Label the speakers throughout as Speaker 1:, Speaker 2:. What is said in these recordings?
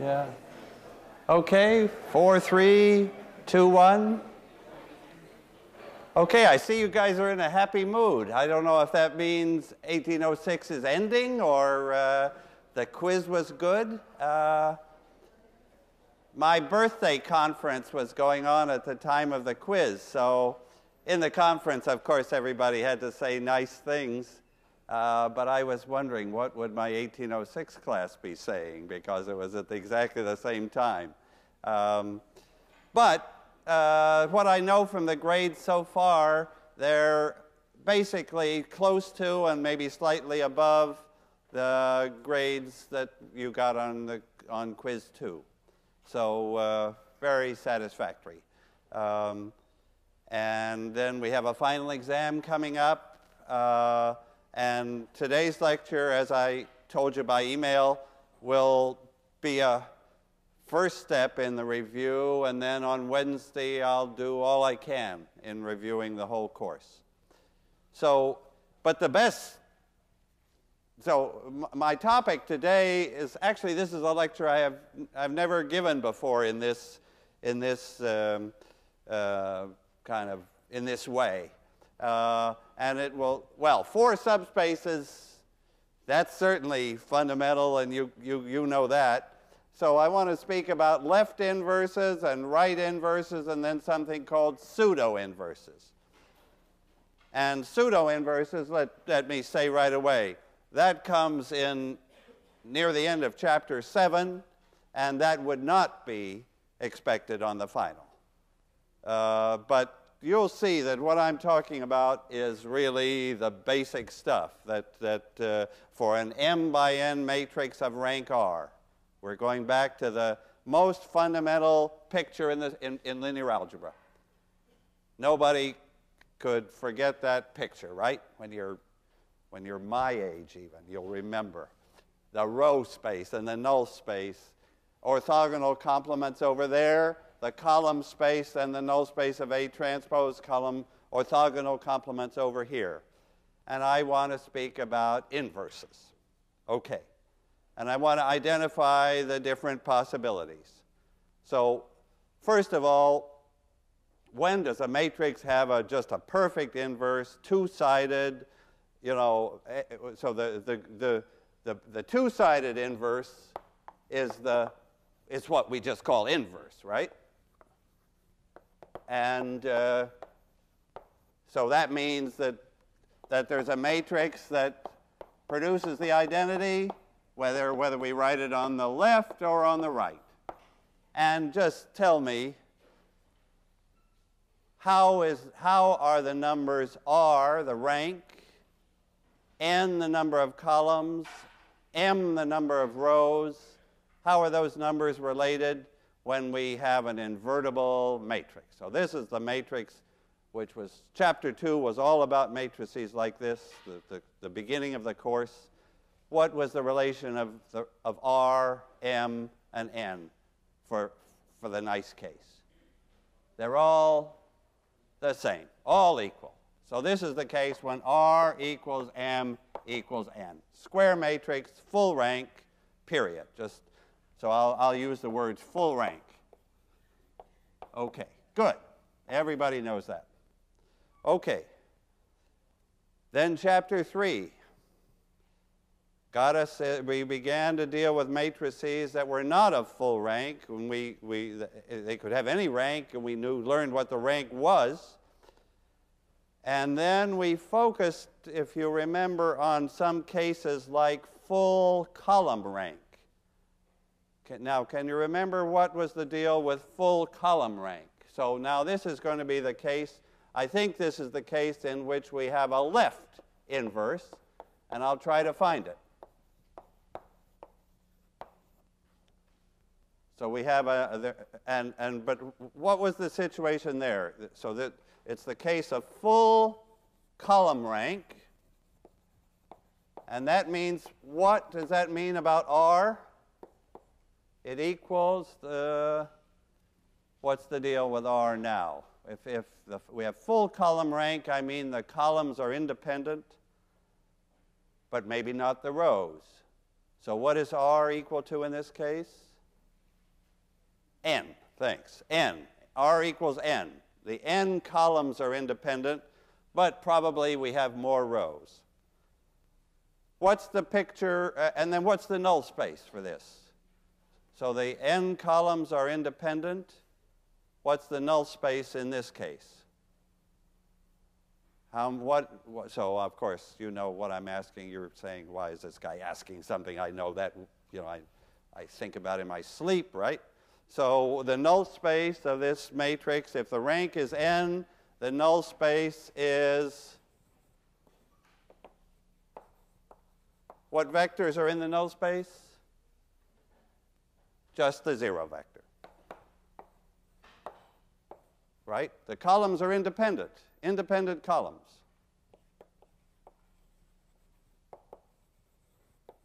Speaker 1: Yeah. Okay, four, three, two, one. Okay, I see you guys are in a happy mood. I don't know if that means 1806 is ending or uh, the quiz was good. Uh, my birthday conference was going on at the time of the quiz, so in the conference, of course, everybody had to say nice things. Uh, but I was wondering what would my 1806 class be saying because it was at exactly the same time. Um, but uh, what I know from the grades so far, they're basically close to and maybe slightly above the grades that you got on, the, on quiz two. So uh, very satisfactory. Um, and then we have a final exam coming up. And today's lecture, as I told you by email, will be a first step in the review, and then on Wednesday I'll do all I can in reviewing the whole course. So, but the best, so my topic today is actually this is a lecture I have I've never given before in this in this um, uh, kind of in this way. Uh, and it will, well, four subspaces, that's certainly fundamental, and you, you, you know that. So I want to speak about left inverses and right inverses, and then something called pseudo inverses. And pseudo inverses, let, let me say right away, that comes in near the end of chapter 7, and that would not be expected on the final. Uh, but you'll see that what I'm talking about is really the basic stuff that, that uh, for an m by n matrix of rank R, we're going back to the most fundamental picture in, the, in, in linear algebra. Nobody could forget that picture, right? When you're, when you're my age even, you'll remember. The row space and the null space, orthogonal complements over there, the column space and the null space of A transpose column orthogonal complements over here. And I want to speak about inverses. Okay. And I want to identify the different possibilities. So, first of all, when does a matrix have a, just a perfect inverse, two-sided, you know, eh, so the, the, the, the, the two-sided inverse is, the, is what we just call inverse, right? And uh, so that means that, that there's a matrix that produces the identity, whether, whether we write it on the left or on the right. And just tell me, how, is, how are the numbers R, the rank, N, the number of columns, M, the number of rows, how are those numbers related? When we have an invertible matrix. So this is the matrix which was, chapter two was all about matrices like this, the, the, the beginning of the course. What was the relation of, the, of R, M, and N for, for the nice case? They're all the same, all equal. So this is the case when R equals M equals N. Square matrix, full rank, period. Just so I'll, I'll use the words full rank. Okay, good. Everybody knows that. Okay. Then chapter 3 got us, we began to deal with matrices that were not of full rank. When we, we, they could have any rank, and we knew, learned what the rank was. And then we focused, if you remember, on some cases like full column rank. Now, can you remember what was the deal with full column rank? So now this is going to be the case. I think this is the case in which we have a left inverse, and I'll try to find it. So we have a, and, and, but what was the situation there? So that it's the case of full column rank, and that means, what does that mean about R? It equals the, what's the deal with R now? If, if the, we have full column rank, I mean the columns are independent, but maybe not the rows. So what is R equal to in this case? n, thanks, n. R equals n. The n columns are independent, but probably we have more rows. What's the picture, uh, and then what's the null space for this? So the n columns are independent. What's the null space in this case? Um, what, so, of course, you know what I'm asking. You're saying, why is this guy asking something? I know that, you know, I, I think about in my sleep, right? So the null space of this matrix, if the rank is n, the null space is what vectors are in the null space? Just the zero vector. Right? The columns are independent, independent columns.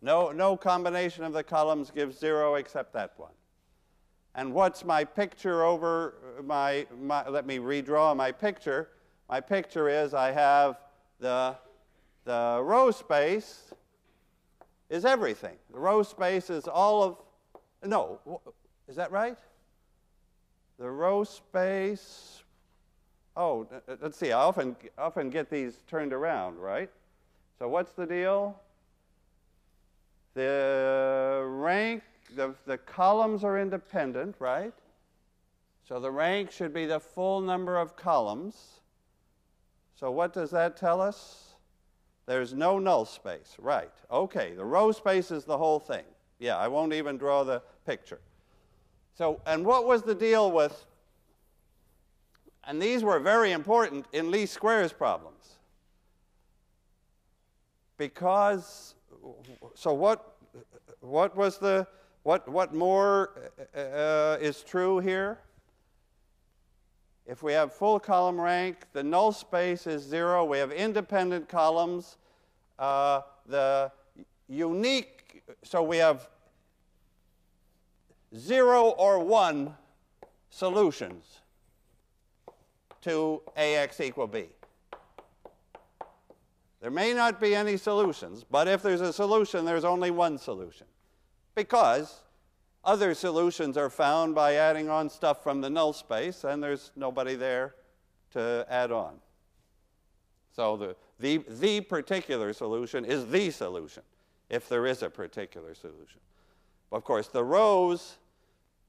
Speaker 1: No, no combination of the columns gives zero except that one. And what's my picture over uh, my, my, let me redraw my picture. My picture is I have the, the row space is everything. The row space is all of, no, is that right? The row space, oh, uh, uh, let's see, I often, often get these turned around, right? So what's the deal? The rank the, the columns are independent, right? So the rank should be the full number of columns. So what does that tell us? There's no null space, right? Okay, the row space is the whole thing. Yeah, I won't even draw the picture. So, and what was the deal with, and these were very important in least squares problems. Because, so what, what was the, what, what more uh, uh, is true here? If we have full column rank, the null space is zero. We have independent columns. Uh, the unique, so we have zero or one solutions to AX equal B. There may not be any solutions, but if there's a solution, there's only one solution because other solutions are found by adding on stuff from the null space, and there's nobody there to add on. So the, the, the particular solution is the solution, if there is a particular solution. Of course, the rows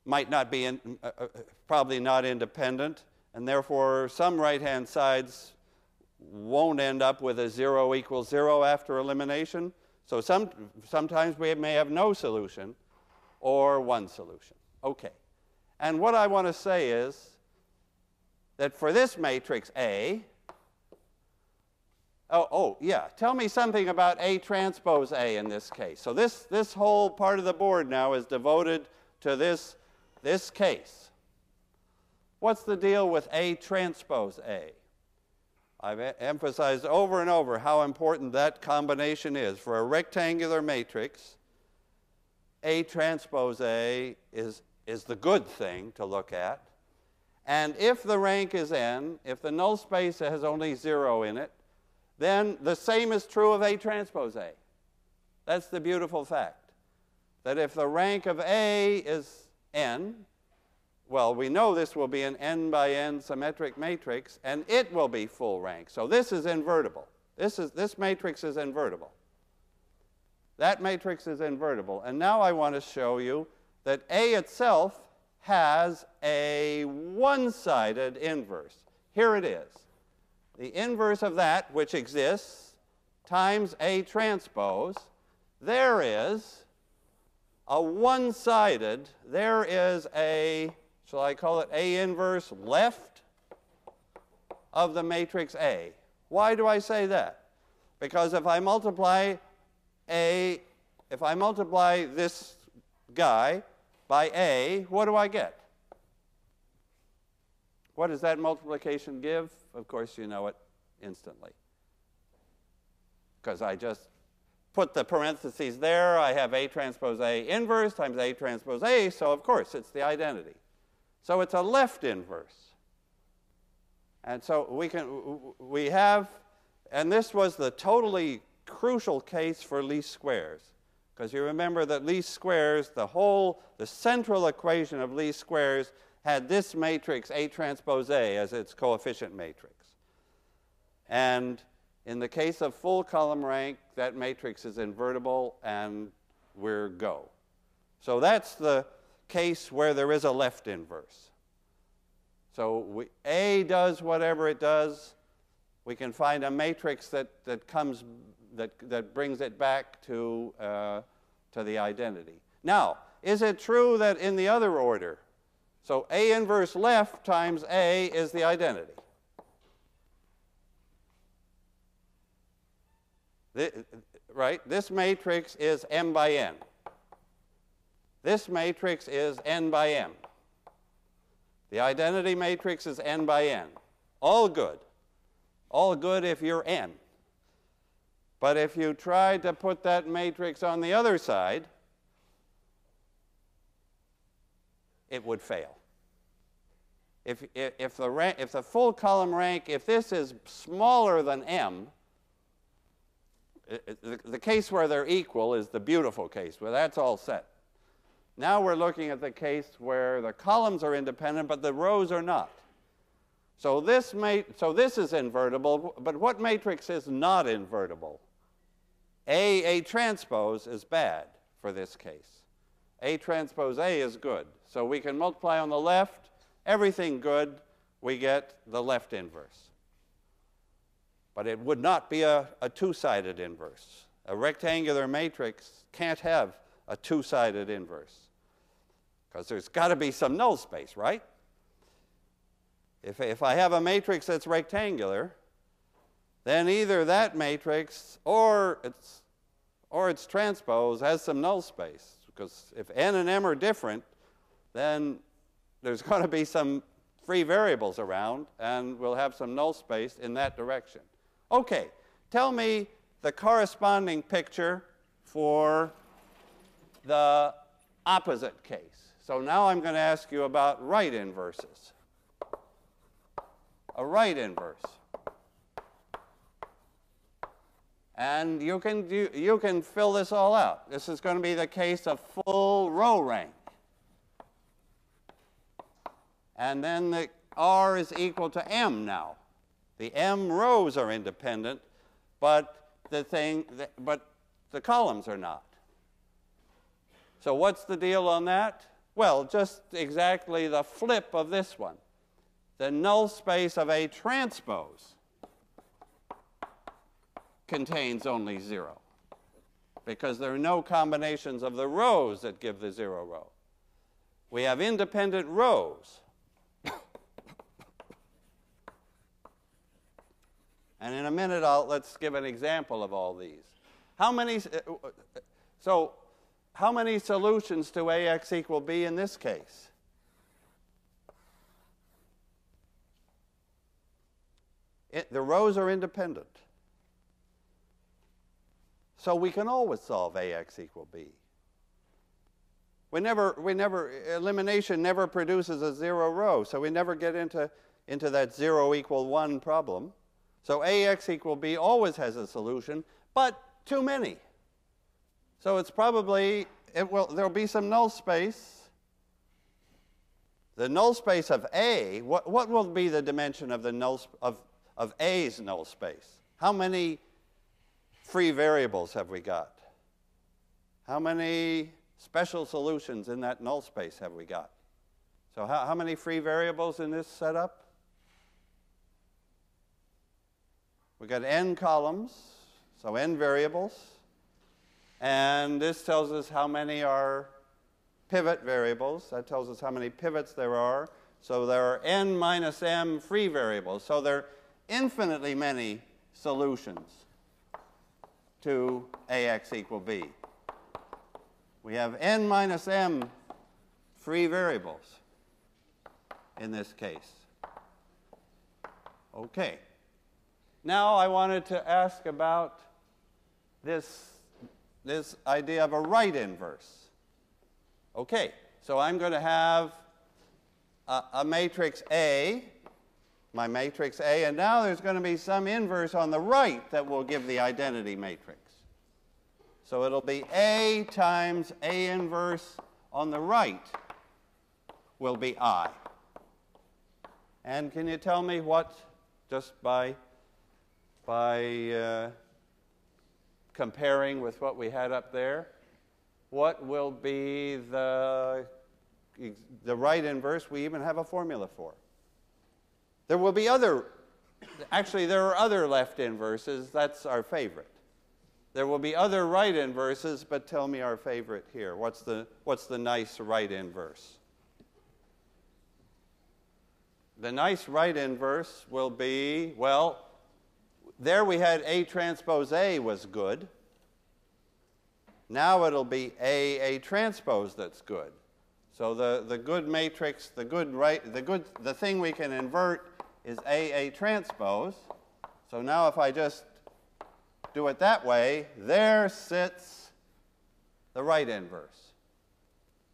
Speaker 1: might not be, in, uh, uh, probably not independent, and therefore some right-hand sides won't end up with a 0 equals 0 after elimination, so some, sometimes we may have no solution or one solution. Okay. And what I want to say is that for this matrix A, oh, oh, yeah, tell me something about A transpose A in this case. So this, this whole part of the board now is devoted to this, this case. What's the deal with A transpose A? I've emphasized over and over how important that combination is. For a rectangular matrix, A transpose A is, is the good thing to look at. And if the rank is n, if the null space has only zero in it, then the same is true of A transpose A. That's the beautiful fact. That if the rank of A is n, well, we know this will be an n by n symmetric matrix, and it will be full rank. So this is invertible. This, is, this matrix is invertible. That matrix is invertible. And now I want to show you that A itself has a one-sided inverse. Here it is. The inverse of that which exists times A transpose, there is a one-sided, there is a Shall I call it A inverse left of the matrix A? Why do I say that? Because if I multiply A, if I multiply this guy by A, what do I get? What does that multiplication give? Of course, you know it instantly. Because I just put the parentheses there. I have A transpose A inverse times A transpose A, so of course it's the identity. So it's a left inverse. And so we can we have and this was the totally crucial case for least squares Because you remember that least squares, the whole, the central equation of least squares had this matrix A transpose A as its coefficient matrix. And in the case of full column rank, that matrix is invertible and we're go. So that's the case where there is a left inverse. So we, A does whatever it does. We can find a matrix that, that comes, that, that brings it back to, uh, to the identity. Now, is it true that in the other order, so A inverse left times A is the identity? The, right? This matrix is m by n. This matrix is n by m. The identity matrix is n by n. All good. All good if you're n. But if you try to put that matrix on the other side, it would fail. If, if, the rank, if the full column rank, if this is smaller than m, uh, uh, the, the case where they're equal is the beautiful case, where that's all set. Now we're looking at the case where the columns are independent, but the rows are not. So this, so this is invertible, but what matrix is not invertible? A, A transpose is bad for this case. A transpose A is good. So we can multiply on the left, everything good, we get the left inverse. But it would not be a, a two-sided inverse. A rectangular matrix can't have a two-sided inverse because there's got to be some null space, right? If, if I have a matrix that's rectangular, then either that matrix or its, or its transpose has some null space. Because if n and m are different, then there's going to be some free variables around, and we'll have some null space in that direction. Okay, tell me the corresponding picture for the opposite case. So now I'm going to ask you about right inverses. A right inverse. And you can, do, you can fill this all out. This is going to be the case of full row rank. And then the R is equal to M now. The M rows are independent, but the thing, but the columns are not. So what's the deal on that? Well, just exactly the flip of this one. The null space of A transpose contains only zero because there are no combinations of the rows that give the zero row. We have independent rows. And in a minute, I'll, let's give an example of all these. How many, uh, uh, so how many solutions to AX equal B in this case? It, the rows are independent. So we can always solve AX equal B. We never, we never, elimination never produces a zero row, so we never get into, into that zero equal one problem. So AX equal B always has a solution, but too many. So it's probably, it will, there'll be some null space. The null space of A, what, what will be the dimension of, the null, of, of A's null space? How many free variables have we got? How many special solutions in that null space have we got? So how, how many free variables in this setup? We got n columns, so n variables. And this tells us how many are pivot variables. That tells us how many pivots there are. So there are n minus m free variables. So there are infinitely many solutions to ax equal b. We have n minus m free variables in this case. Okay. Now I wanted to ask about this this idea of a right inverse. Okay, so I'm going to have a, a, matrix A, my matrix A, and now there's going to be some inverse on the right that will give the identity matrix. So it'll be A times A inverse on the right will be I. And can you tell me what, just by, by uh, comparing with what we had up there, what will be the, the right inverse we even have a formula for? There will be other, actually, there are other left inverses. That's our favorite. There will be other right inverses, but tell me our favorite here. What's the, what's the nice right inverse? The nice right inverse will be, well, there we had A transpose A was good. Now it'll be A A transpose that's good. So the, the good matrix, the good right, the good, the thing we can invert is A A transpose. So now if I just do it that way, there sits the right inverse.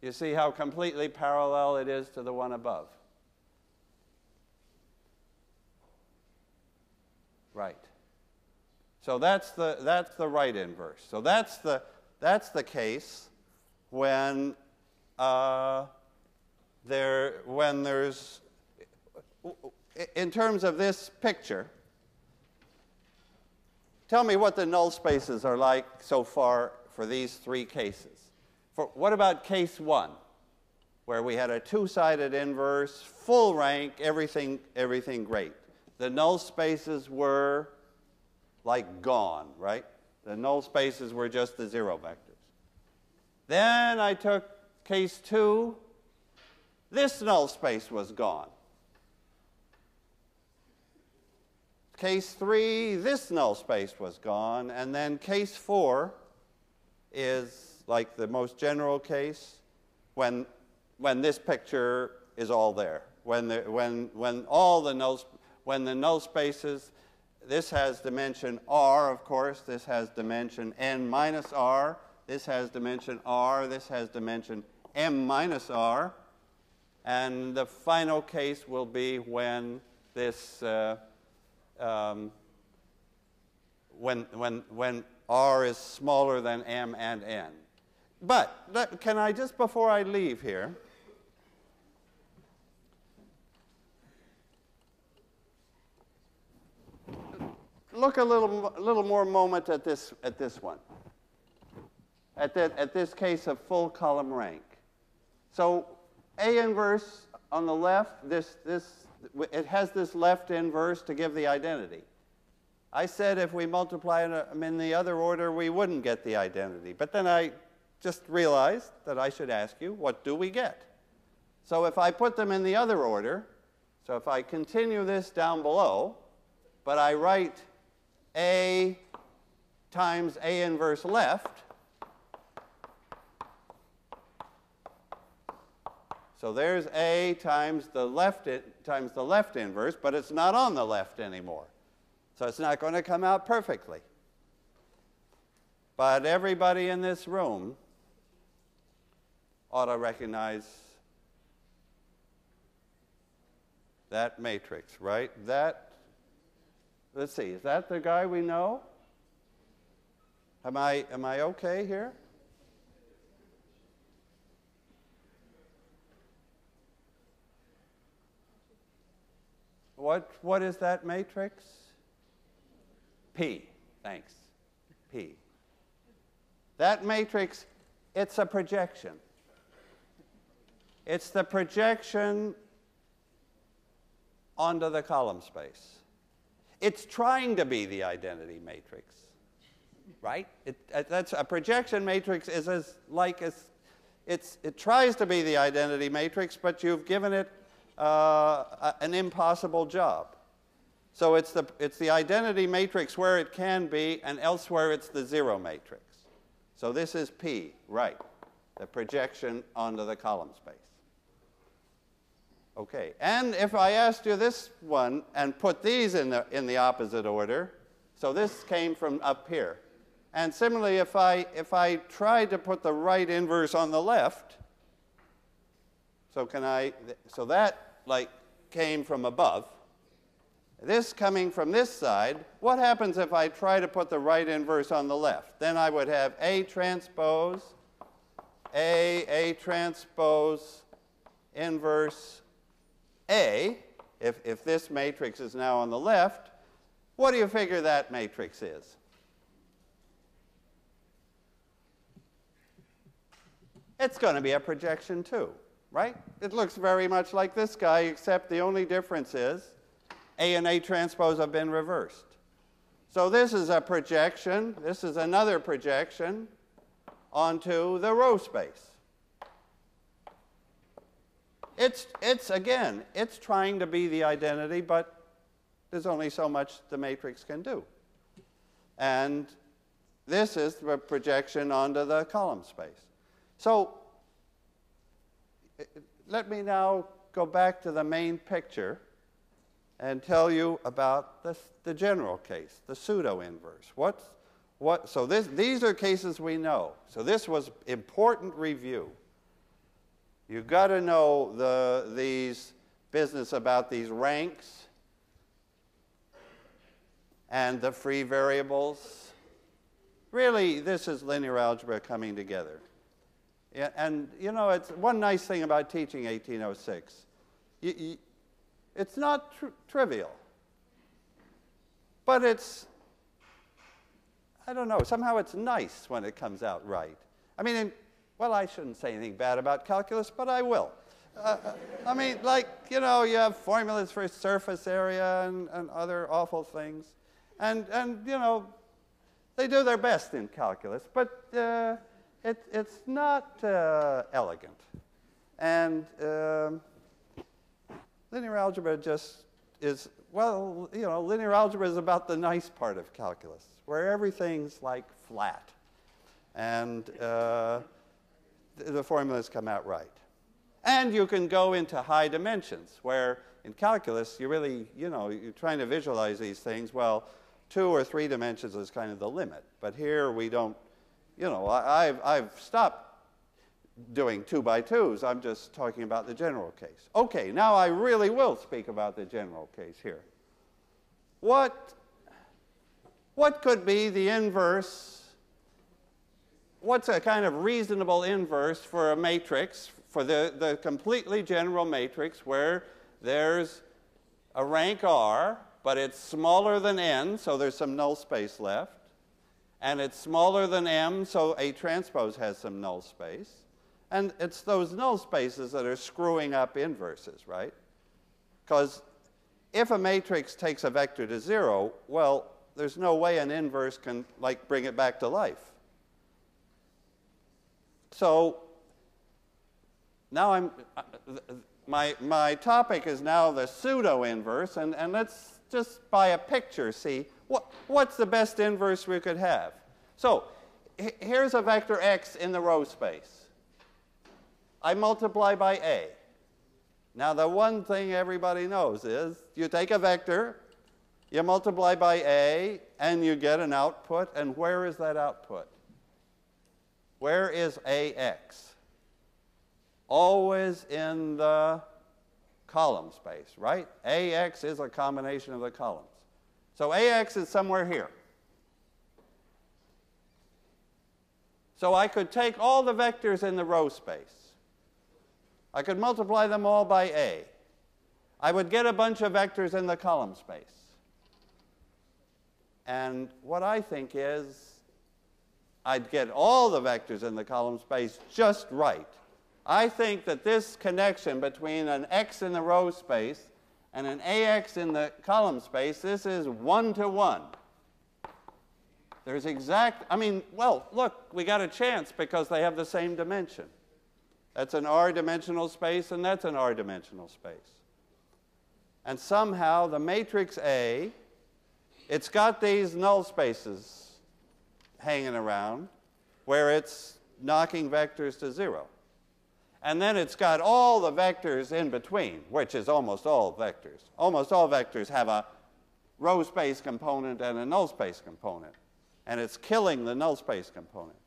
Speaker 1: You see how completely parallel it is to the one above. Right. So that's the, that's the right inverse. So that's the, that's the case when, uh, there, when there's in terms of this picture, tell me what the null spaces are like so far for these three cases. For, what about case one, where we had a two-sided inverse, full rank, everything, everything great. The null spaces were like gone, right? The null spaces were just the zero vectors. Then I took case two. This null space was gone. Case 3, this null space was gone. And then case 4 is like the most general case when, when this picture is all there. When, the, when, when all the null, when the null spaces, this has dimension r, of course, this has dimension n minus r, this has dimension r, this has dimension m minus r, and the final case will be when this uh, um, when, when, when r is smaller than m and n. But can I just before I leave here, look a little, little more moment at this, at this one, at, the, at this case of full column rank. So A inverse on the left, this, this it has this left inverse to give the identity. I said if we multiply them um, in the other order, we wouldn't get the identity. But then I just realized that I should ask you, what do we get? So if I put them in the other order, so if I continue this down below, but I write A times A inverse left, So there's A times the left times the left inverse, but it's not on the left anymore. So it's not going to come out perfectly. But everybody in this room ought to recognize that matrix, right? That, let's see, is that the guy we know? Am I, am I okay here? What, what is that matrix? P. Thanks. P. That matrix, it's a projection. It's the projection onto the column space. It's trying to be the identity matrix, right? It, uh, that's a projection matrix is as like as it's, it tries to be the identity matrix, but you've given it uh, an impossible job. So it's the, it's the identity matrix where it can be, and elsewhere it's the zero matrix. So this is P, right, the projection onto the column space. Okay, and if I asked you this one and put these in the, in the opposite order, so this came from up here. And similarly, if I, if I tried to put the right inverse on the left, so can I, so that like came from above. this coming from this side, what happens if I try to put the right inverse on the left? Then I would have A transpose, A, A transpose, inverse A. If, if this matrix is now on the left, what do you figure that matrix is? It's going to be a projection too, right? It looks very much like this guy, except the only difference is A and A transpose have been reversed. So this is a projection. This is another projection onto the row space. It's, it's, again, it's trying to be the identity, but there's only so much the matrix can do. And this is the projection onto the column space. So eh, eh, let me now go back to the main picture and tell you about the, the general case, the pseudo-inverse. What's, what, so this, these are cases we know. So this was important review. You've got to know the, these business about these ranks and the free variables. Really, this is linear algebra coming together. And, you know, it's one nice thing about teaching 1806. You, you, it's not tr trivial, but it's, I don't know, somehow it's nice when it comes out right. I mean, in, well, I shouldn't say anything bad about calculus, but I will. Uh, I mean, like, you know, you have formulas for surface area and, and other awful things. And, and, you know, they do their best in calculus, but uh, it, it's not uh, elegant. And um, linear algebra just is, well, you know, linear algebra is about the nice part of calculus, where everything's like flat. And uh, the, formulas come out right. And you can go into high dimensions, where in calculus, you really, you know, you're trying to visualize these things. Well, two or three dimensions is kind of the limit. But here we don't you know, I, have I've stopped doing two by twos. I'm just talking about the general case. Okay, now I really will speak about the general case here. What, what could be the inverse? What's a kind of reasonable inverse for a matrix, for the, the completely general matrix where there's a rank R, but it's smaller than n, so there's some null space left and it's smaller than M, so A transpose has some null space. And it's those null spaces that are screwing up inverses, right? Because if a matrix takes a vector to zero, well, there's no way an inverse can like bring it back to life. So now I'm, uh, my, my topic is now the pseudo inverse, and, and let's just by a picture see what, what's the best inverse we could have? So here's a vector x in the row space. I multiply by a. Now, the one thing everybody knows is you take a vector, you multiply by a, and you get an output. And where is that output? Where is ax? Always in the column space, right? ax is a combination of the columns. So AX is somewhere here. So I could take all the vectors in the row space. I could multiply them all by A. I would get a bunch of vectors in the column space. And what I think is I'd get all the vectors in the column space just right. I think that this connection between an x in the row space and an AX in the column space, this is one to one. There's exact, I mean, well, look, we got a chance because they have the same dimension. That's an R dimensional space, and that's an R dimensional space. And somehow the matrix A, it's got these null spaces hanging around where it's knocking vectors to zero. And then it's got all the vectors in between, which is almost all vectors. Almost all vectors have a row space component and a null space component. And it's killing the null space component.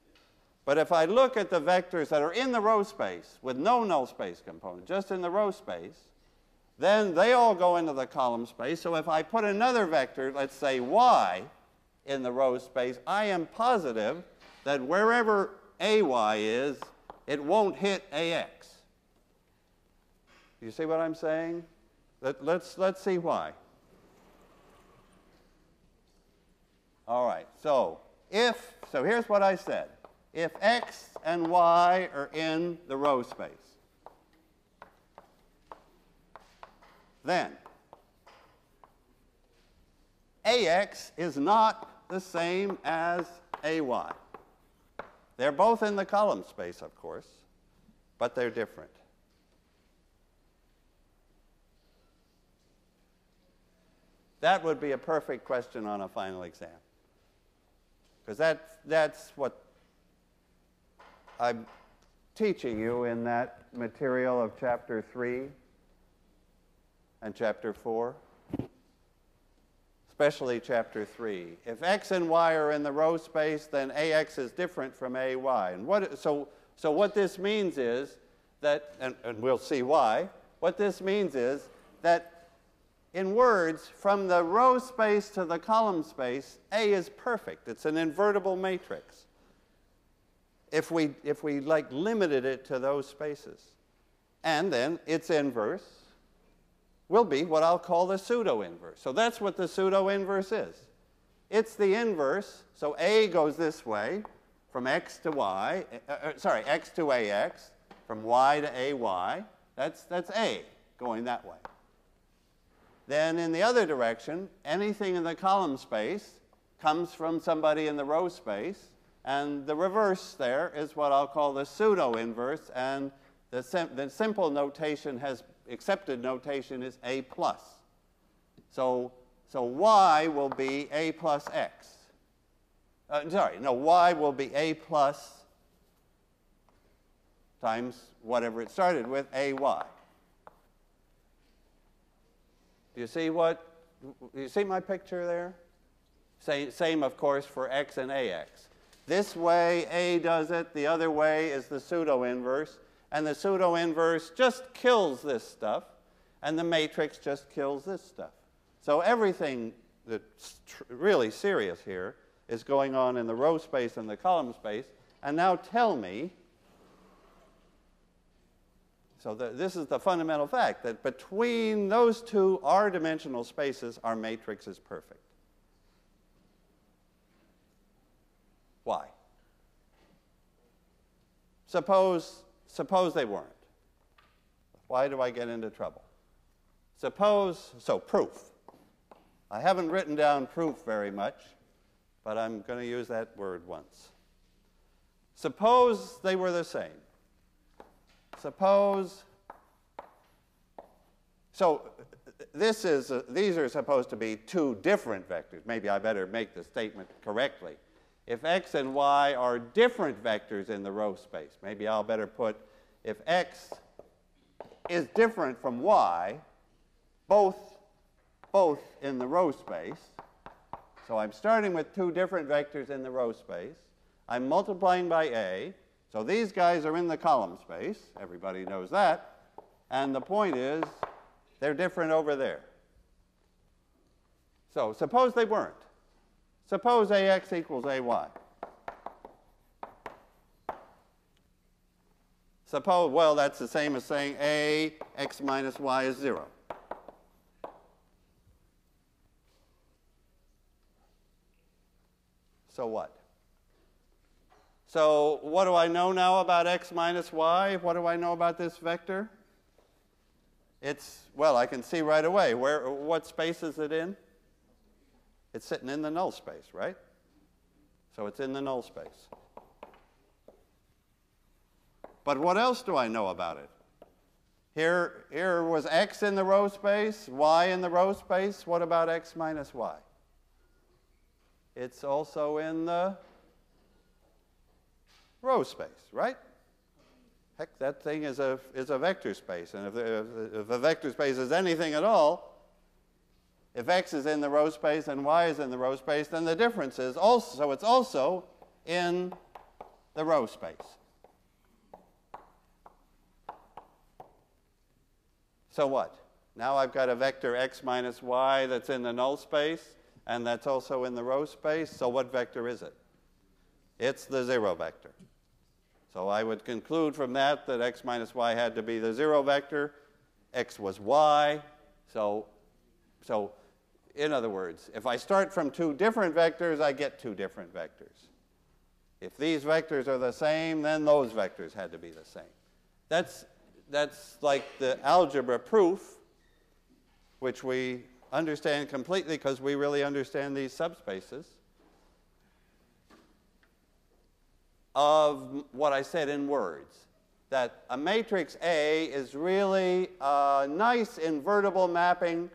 Speaker 1: But if I look at the vectors that are in the row space with no null space component, just in the row space, then they all go into the column space. So if I put another vector, let's say y, in the row space, I am positive that wherever ay is, it won't hit ax. You see what I'm saying? Let, let's, let's see why. All right, so if, so here's what I said. If x and y are in the row space, then ax is not the same as ay. They're both in the column space, of course, but they're different. That would be a perfect question on a final exam. Because that, that's what I'm teaching you in that material of chapter 3 and chapter 4, especially chapter 3. If x and y are in the row space, then ax is different from ay. And what, so, so what this means is that, and, and we'll see why, what this means is that in words, from the row space to the column space, A is perfect. It's an invertible matrix. If we, if we like limited it to those spaces. And then its inverse will be what I'll call the pseudo inverse. So that's what the pseudo inverse is. It's the inverse. So A goes this way from x to y, uh, sorry, x to ax, from y to ay. That's, that's A going that way. Then in the other direction, anything in the column space comes from somebody in the row space, and the reverse there is what I'll call the pseudo inverse, and the, sim the simple notation has accepted notation is a plus. So, so y will be a plus x. Uh, sorry, no, y will be a plus times whatever it started with, ay. Do you see what, do you see my picture there? Same, same, of course, for x and ax. This way, A does it. The other way is the pseudo-inverse. And the pseudo-inverse just kills this stuff, and the matrix just kills this stuff. So everything that's really serious here is going on in the row space and the column space. And now tell me so the, this is the fundamental fact that between those two r-dimensional spaces, our matrix is perfect. Why? Suppose, suppose they weren't. Why do I get into trouble? Suppose, so proof. I haven't written down proof very much, but I'm going to use that word once. Suppose they were the same. Suppose, so this is, uh, these are supposed to be two different vectors. Maybe I better make the statement correctly. If x and y are different vectors in the row space, maybe I'll better put if x is different from y, both, both in the row space, so I'm starting with two different vectors in the row space. I'm multiplying by a. So these guys are in the column space. Everybody knows that. And the point is, they're different over there. So suppose they weren't. Suppose AX equals AY. Suppose, well, that's the same as saying A x minus y is 0. So what? So what do I know now about x minus y? What do I know about this vector? It's, well, I can see right away. Where, what space is it in? It's sitting in the null space, right? So it's in the null space. But what else do I know about it? Here, here was x in the row space, y in the row space. What about x minus y? It's also in the row space, right? Heck, that thing is a, is a vector space. And if, if, if a vector space is anything at all, if x is in the row space and y is in the row space, then the difference is also, so it's also in the row space. So what? Now I've got a vector x minus y that's in the null space and that's also in the row space. So what vector is it? It's the zero vector. So I would conclude from that that x minus y had to be the zero vector. x was y. So, so in other words, if I start from two different vectors, I get two different vectors. If these vectors are the same, then those vectors had to be the same. That's, that's like the algebra proof, which we understand completely because we really understand these subspaces, of what I said in words. That a matrix A is really a nice invertible mapping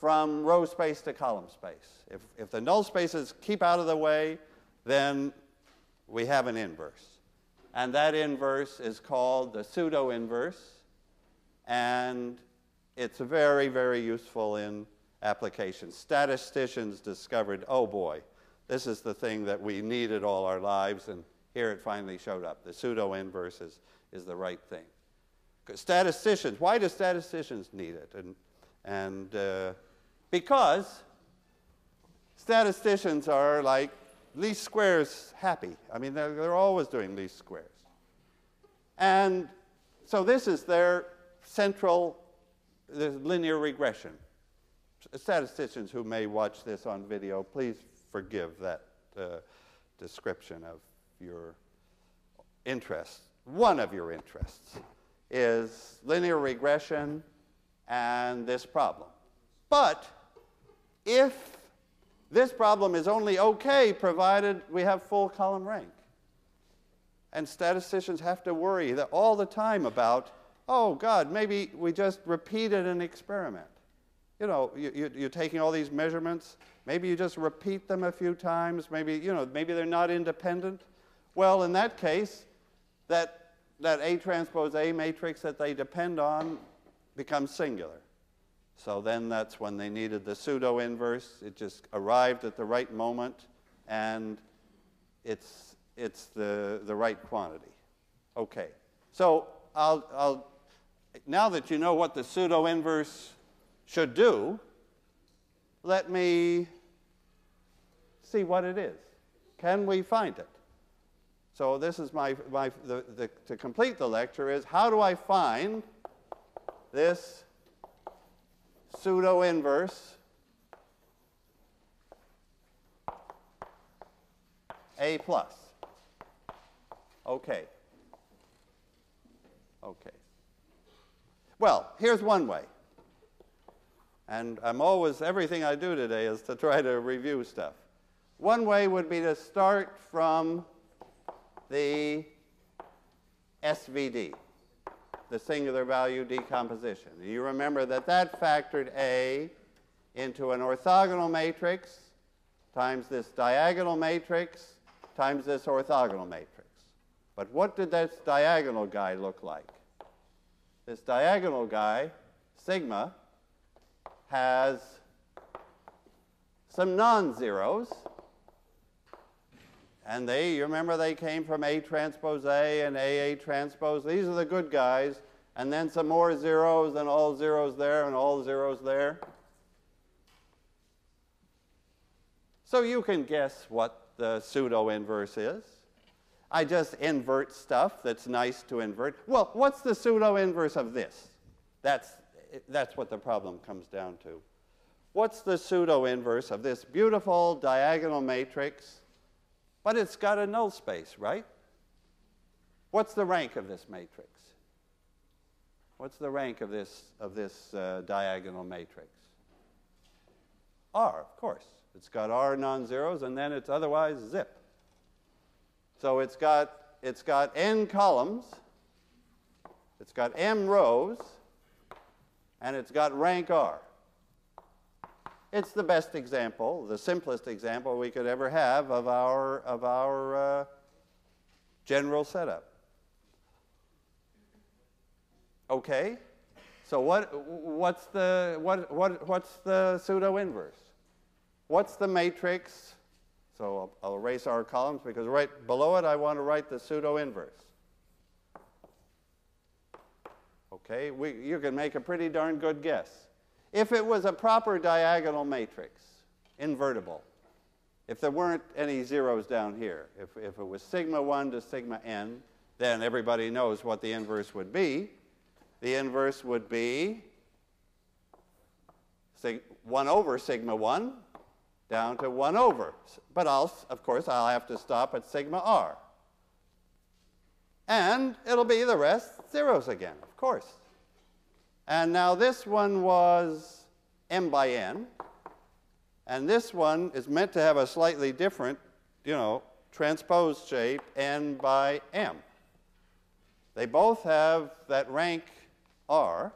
Speaker 1: from row space to column space. If, if the null spaces keep out of the way, then we have an inverse. And that inverse is called the pseudo inverse. And it's very, very useful in applications. Statisticians discovered, oh boy, this is the thing that we needed all our lives, and here it finally showed up. The pseudo inverse is, is the right thing. Statisticians, why do statisticians need it? And, and uh, because statisticians are like least squares happy. I mean, they're, they're always doing least squares. And so this is their central linear regression. Statisticians who may watch this on video, please forgive that uh, description of your interest. One of your interests is linear regression and this problem. But if this problem is only okay provided we have full column rank. And statisticians have to worry that all the time about, oh, God, maybe we just repeated an experiment. You know, you, you, are taking all these measurements. Maybe you just repeat them a few times. Maybe, you know, maybe they're not independent. Well, in that case, that, that A transpose A matrix that they depend on becomes singular. So then that's when they needed the pseudo inverse. It just arrived at the right moment and it's, it's the, the right quantity. Okay. So I'll, I'll, now that you know what the pseudo inverse should do, let me see what it is. Can we find it? So this is my, my the, the, to complete the lecture is how do I find this pseudo inverse A plus. Okay. Okay. Well, here's one way. And I'm always, everything I do today is to try to review stuff. One way would be to start from the SVD the singular value decomposition. You remember that that factored A into an orthogonal matrix times this diagonal matrix times this orthogonal matrix. But what did this diagonal guy look like? This diagonal guy, sigma, has some non-zeros. And they, you remember they came from A transpose A and AA transpose. These are the good guys. And then some more zeros and all zeros there and all zeros there. So you can guess what the pseudo inverse is. I just invert stuff that's nice to invert. Well, what's the pseudo inverse of this? That's, that's what the problem comes down to. What's the pseudo inverse of this beautiful diagonal matrix but it's got a null space, right? What's the rank of this matrix? What's the rank of this, of this uh, diagonal matrix? R, of course. It's got R non-zeros, and then it's otherwise zip. So it's got, it's got n columns, it's got m rows, and it's got rank R. It's the best example, the simplest example we could ever have of our, of our uh, general setup. Okay? So what, what's, the, what, what, what's the pseudo inverse? What's the matrix? So I'll, I'll erase our columns because right below it I want to write the pseudo inverse. Okay, we, you can make a pretty darn good guess. If it was a proper diagonal matrix, invertible, if there weren't any zeros down here, if, if it was sigma 1 to sigma n, then everybody knows what the inverse would be. The inverse would be sig 1 over sigma 1 down to 1 over. But I'll, of course, I'll have to stop at sigma r. And it'll be the rest zeros again, of course. And now this one was m by n. And this one is meant to have a slightly different, you know, transposed shape, n by m. They both have that rank r.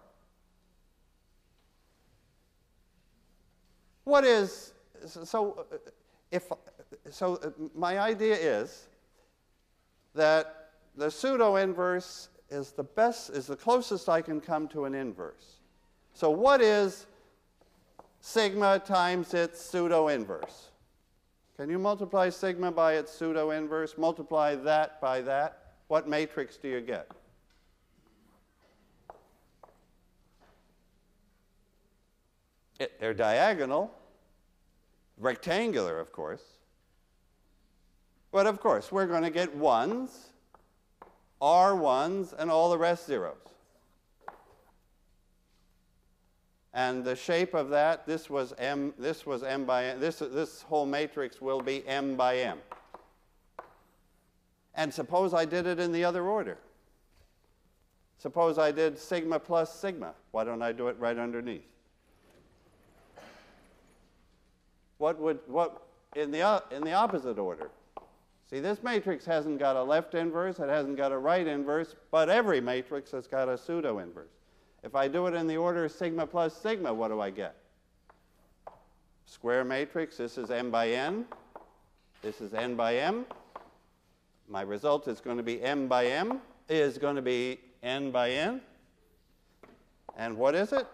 Speaker 1: What is, so if, so uh, my idea is that the pseudo inverse is the best, is the closest I can come to an inverse. So what is sigma times its pseudo inverse? Can you multiply sigma by its pseudo inverse? Multiply that by that? What matrix do you get? It, they're diagonal, rectangular, of course. But of course, we're going to get ones R ones, and all the rest zeros. And the shape of that, this was m, this was m by n. This, this whole matrix will be m by m. And suppose I did it in the other order. Suppose I did sigma plus sigma. Why don't I do it right underneath? What would, what, in the, in the opposite order? See, this matrix hasn't got a left inverse, it hasn't got a right inverse, but every matrix has got a pseudo inverse. If I do it in the order sigma plus sigma, what do I get? Square matrix, this is m by n, this is n by m. My result is going to be m by m, is going to be n by n. And what is it?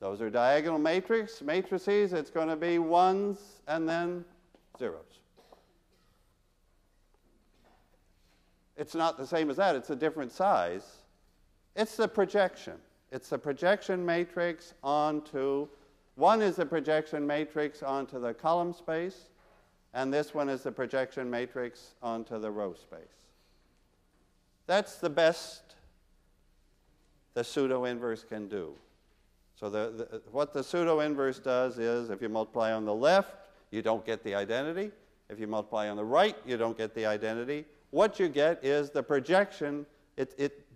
Speaker 1: Those are diagonal matrix, matrices. It's going to be ones and then zeros. It's not the same as that, it's a different size. It's the projection. It's the projection matrix onto, one is the projection matrix onto the column space, and this one is the projection matrix onto the row space. That's the best the pseudo inverse can do. So the, the, what the pseudo inverse does is if you multiply on the left, you don't get the identity. If you multiply on the right, you don't get the identity. What you get is the projection. It, it,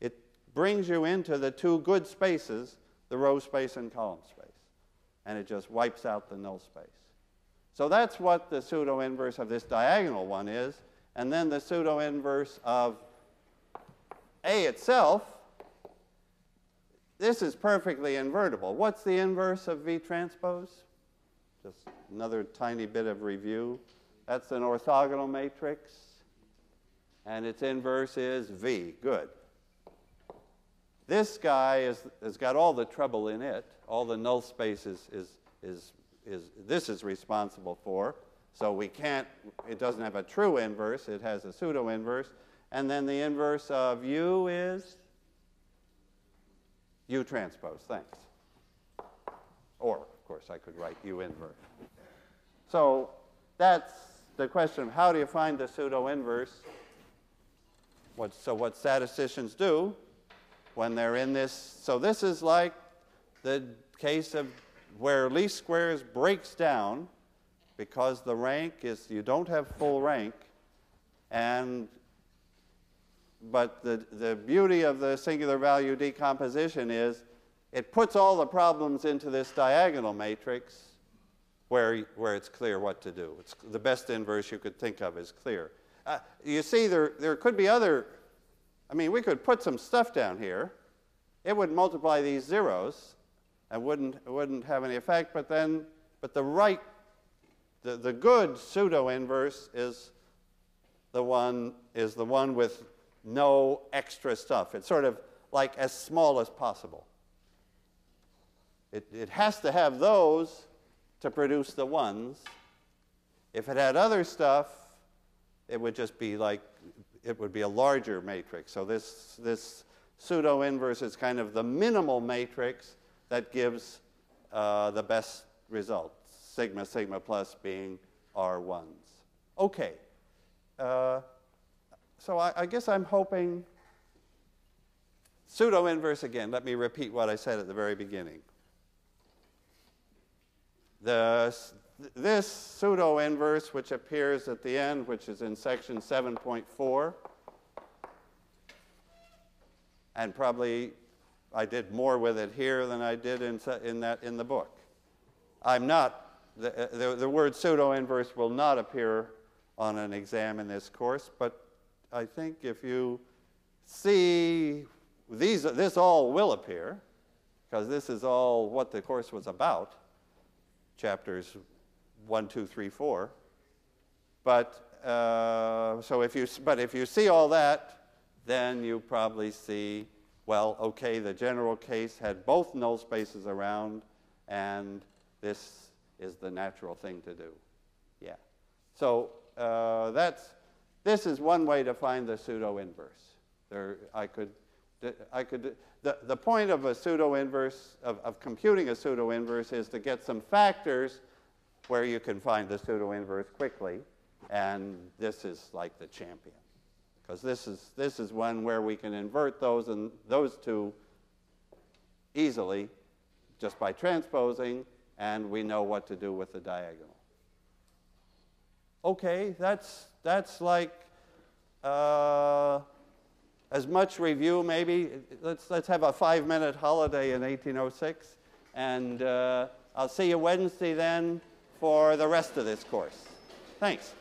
Speaker 1: it brings you into the two good spaces, the row space and column space. And it just wipes out the null space. So that's what the pseudo inverse of this diagonal one is. And then the pseudo inverse of A itself, this is perfectly invertible. What's the inverse of V transpose? Just another tiny bit of review. That's an orthogonal matrix, and its inverse is V. Good. This guy is, has got all the trouble in it. All the null space is, is, is, is, this is responsible for. So we can't, it doesn't have a true inverse, it has a pseudo inverse. And then the inverse of U is U transpose. Thanks. Or course, I could write U inverse. So that's the question of how do you find the pseudo inverse? What, so what statisticians do when they're in this, so this is like the case of where least squares breaks down because the rank is, you don't have full rank, and but the, the beauty of the singular value decomposition is it puts all the problems into this diagonal matrix where, where it's clear what to do. It's the best inverse you could think of is clear. Uh, you see, there, there could be other, I mean, we could put some stuff down here. It would multiply these zeros and wouldn't, wouldn't have any effect, but then, but the right, the, the good pseudo inverse is the one, is the one with no extra stuff. It's sort of like as small as possible. It, it has to have those to produce the ones. If it had other stuff, it would just be like it would be a larger matrix. So this, this pseudo inverse is kind of the minimal matrix that gives uh, the best result, sigma sigma plus being R1s. Okay. Uh, so I, I guess I'm hoping pseudo inverse again. Let me repeat what I said at the very beginning. The, this pseudo inverse, which appears at the end, which is in section 7.4, and probably I did more with it here than I did in, in, that, in the book. I'm not, the, the, the word pseudo inverse will not appear on an exam in this course, but I think if you see these, this all will appear, because this is all what the course was about, chapters 1, 2, 3, 4. But, uh, so if you, but if you see all that, then you probably see, well, okay, the general case had both null spaces around, and this is the natural thing to do. Yeah. So uh, that's, this is one way to find the pseudo inverse. There, I could, I could, the, the point of a pseudo inverse, of, of computing a pseudo inverse, is to get some factors where you can find the pseudo inverse quickly, and this is like the champion. Because this is, this is one where we can invert those and those two easily just by transposing, and we know what to do with the diagonal. Okay, that's, that's like uh, as much review maybe. Let's, let's have a five minute holiday in 1806, and uh, I'll see you Wednesday then for the rest of this course. Thanks.